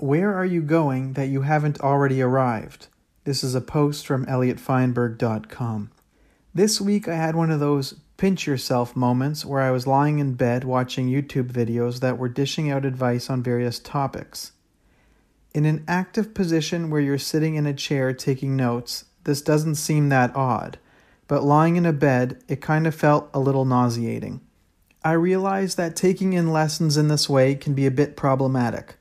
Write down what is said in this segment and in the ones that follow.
Where are you going that you haven't already arrived? This is a post from ElliottFienberg.com. This week I had one of those pinch yourself moments where I was lying in bed watching YouTube videos that were dishing out advice on various topics. In an active position where you're sitting in a chair taking notes, this doesn't seem that odd, but lying in a bed, it kind of felt a little nauseating. I realized that taking in lessons in this way can be a bit problematic.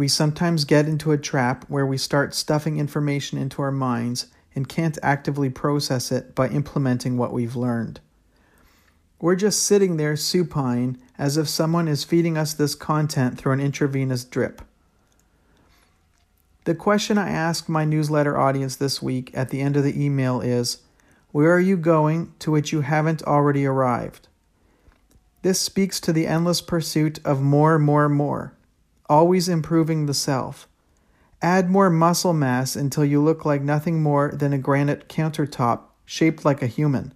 We sometimes get into a trap where we start stuffing information into our minds and can't actively process it by implementing what we've learned. We're just sitting there supine as if someone is feeding us this content through an intravenous drip. The question I asked my newsletter audience this week at the end of the email is Where are you going to which you haven't already arrived? This speaks to the endless pursuit of more, more, more, always improving the self. Add more muscle mass until you look like nothing more than a granite countertop shaped like a human.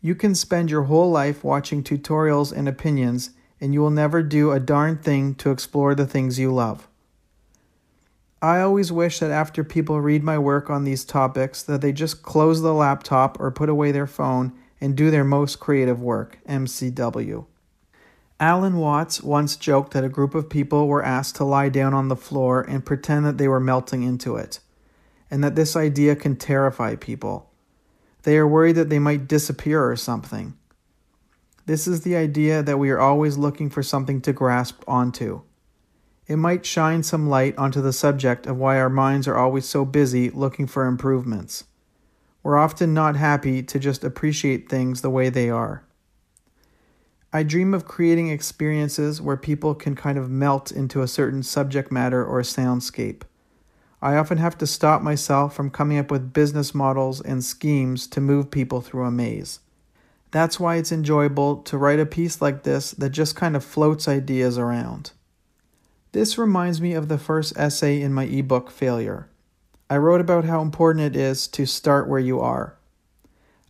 You can spend your whole life watching tutorials and opinions, and you will never do a darn thing to explore the things you love. I always wish that after people read my work on these topics that they just close the laptop or put away their phone and do their most creative work. MCW. Alan Watts once joked that a group of people were asked to lie down on the floor and pretend that they were melting into it, and that this idea can terrify people. They are worried that they might disappear or something. This is the idea that we are always looking for something to grasp onto. It might shine some light onto the subject of why our minds are always so busy looking for improvements. We're often not happy to just appreciate things the way they are. I dream of creating experiences where people can kind of melt into a certain subject matter or soundscape. I often have to stop myself from coming up with business models and schemes to move people through a maze. That's why it's enjoyable to write a piece like this that just kind of floats ideas around. This reminds me of the first essay in my ebook, Failure. I wrote about how important it is to start where you are.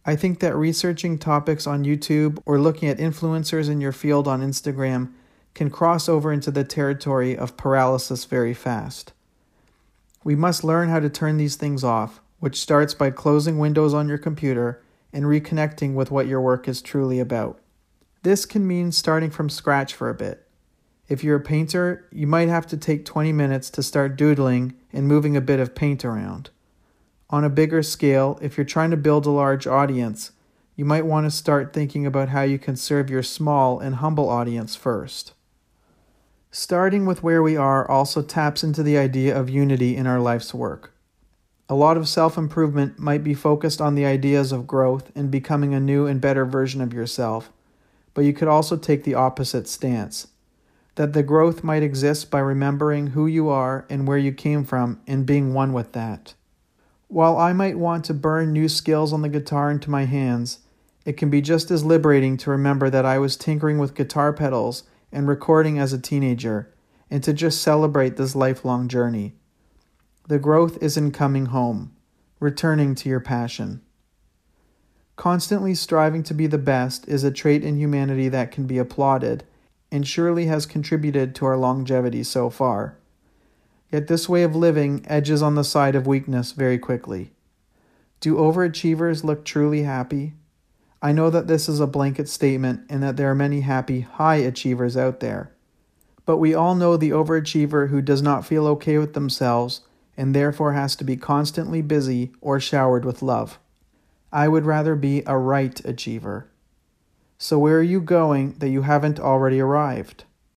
I think that researching topics on YouTube or looking at influencers in your field on Instagram can cross over into the territory of paralysis very fast. We must learn how to turn these things off, which starts by closing windows on your computer and reconnecting with what your work is truly about. This can mean starting from scratch for a bit. If you're a painter, you might have to take 20 minutes to start doodling and moving a bit of paint around. On a bigger scale, if you're trying to build a large audience, you might want to start thinking about how you can serve your small and humble audience first. Starting with where we are also taps into the idea of unity in our life's work. A lot of self improvement might be focused on the ideas of growth and becoming a new and better version of yourself, but you could also take the opposite stance that the growth might exist by remembering who you are and where you came from and being one with that. While I might want to burn new skills on the guitar into my hands, it can be just as liberating to remember that I was tinkering with guitar pedals and recording as a teenager, and to just celebrate this lifelong journey. The growth is in coming home, returning to your passion. Constantly striving to be the best is a trait in humanity that can be applauded, and surely has contributed to our longevity so far. Yet this way of living edges on the side of weakness very quickly. Do overachievers look truly happy? I know that this is a blanket statement and that there are many happy high achievers out there. But we all know the overachiever who does not feel okay with themselves and therefore has to be constantly busy or showered with love. I would rather be a right achiever. So, where are you going that you haven't already arrived?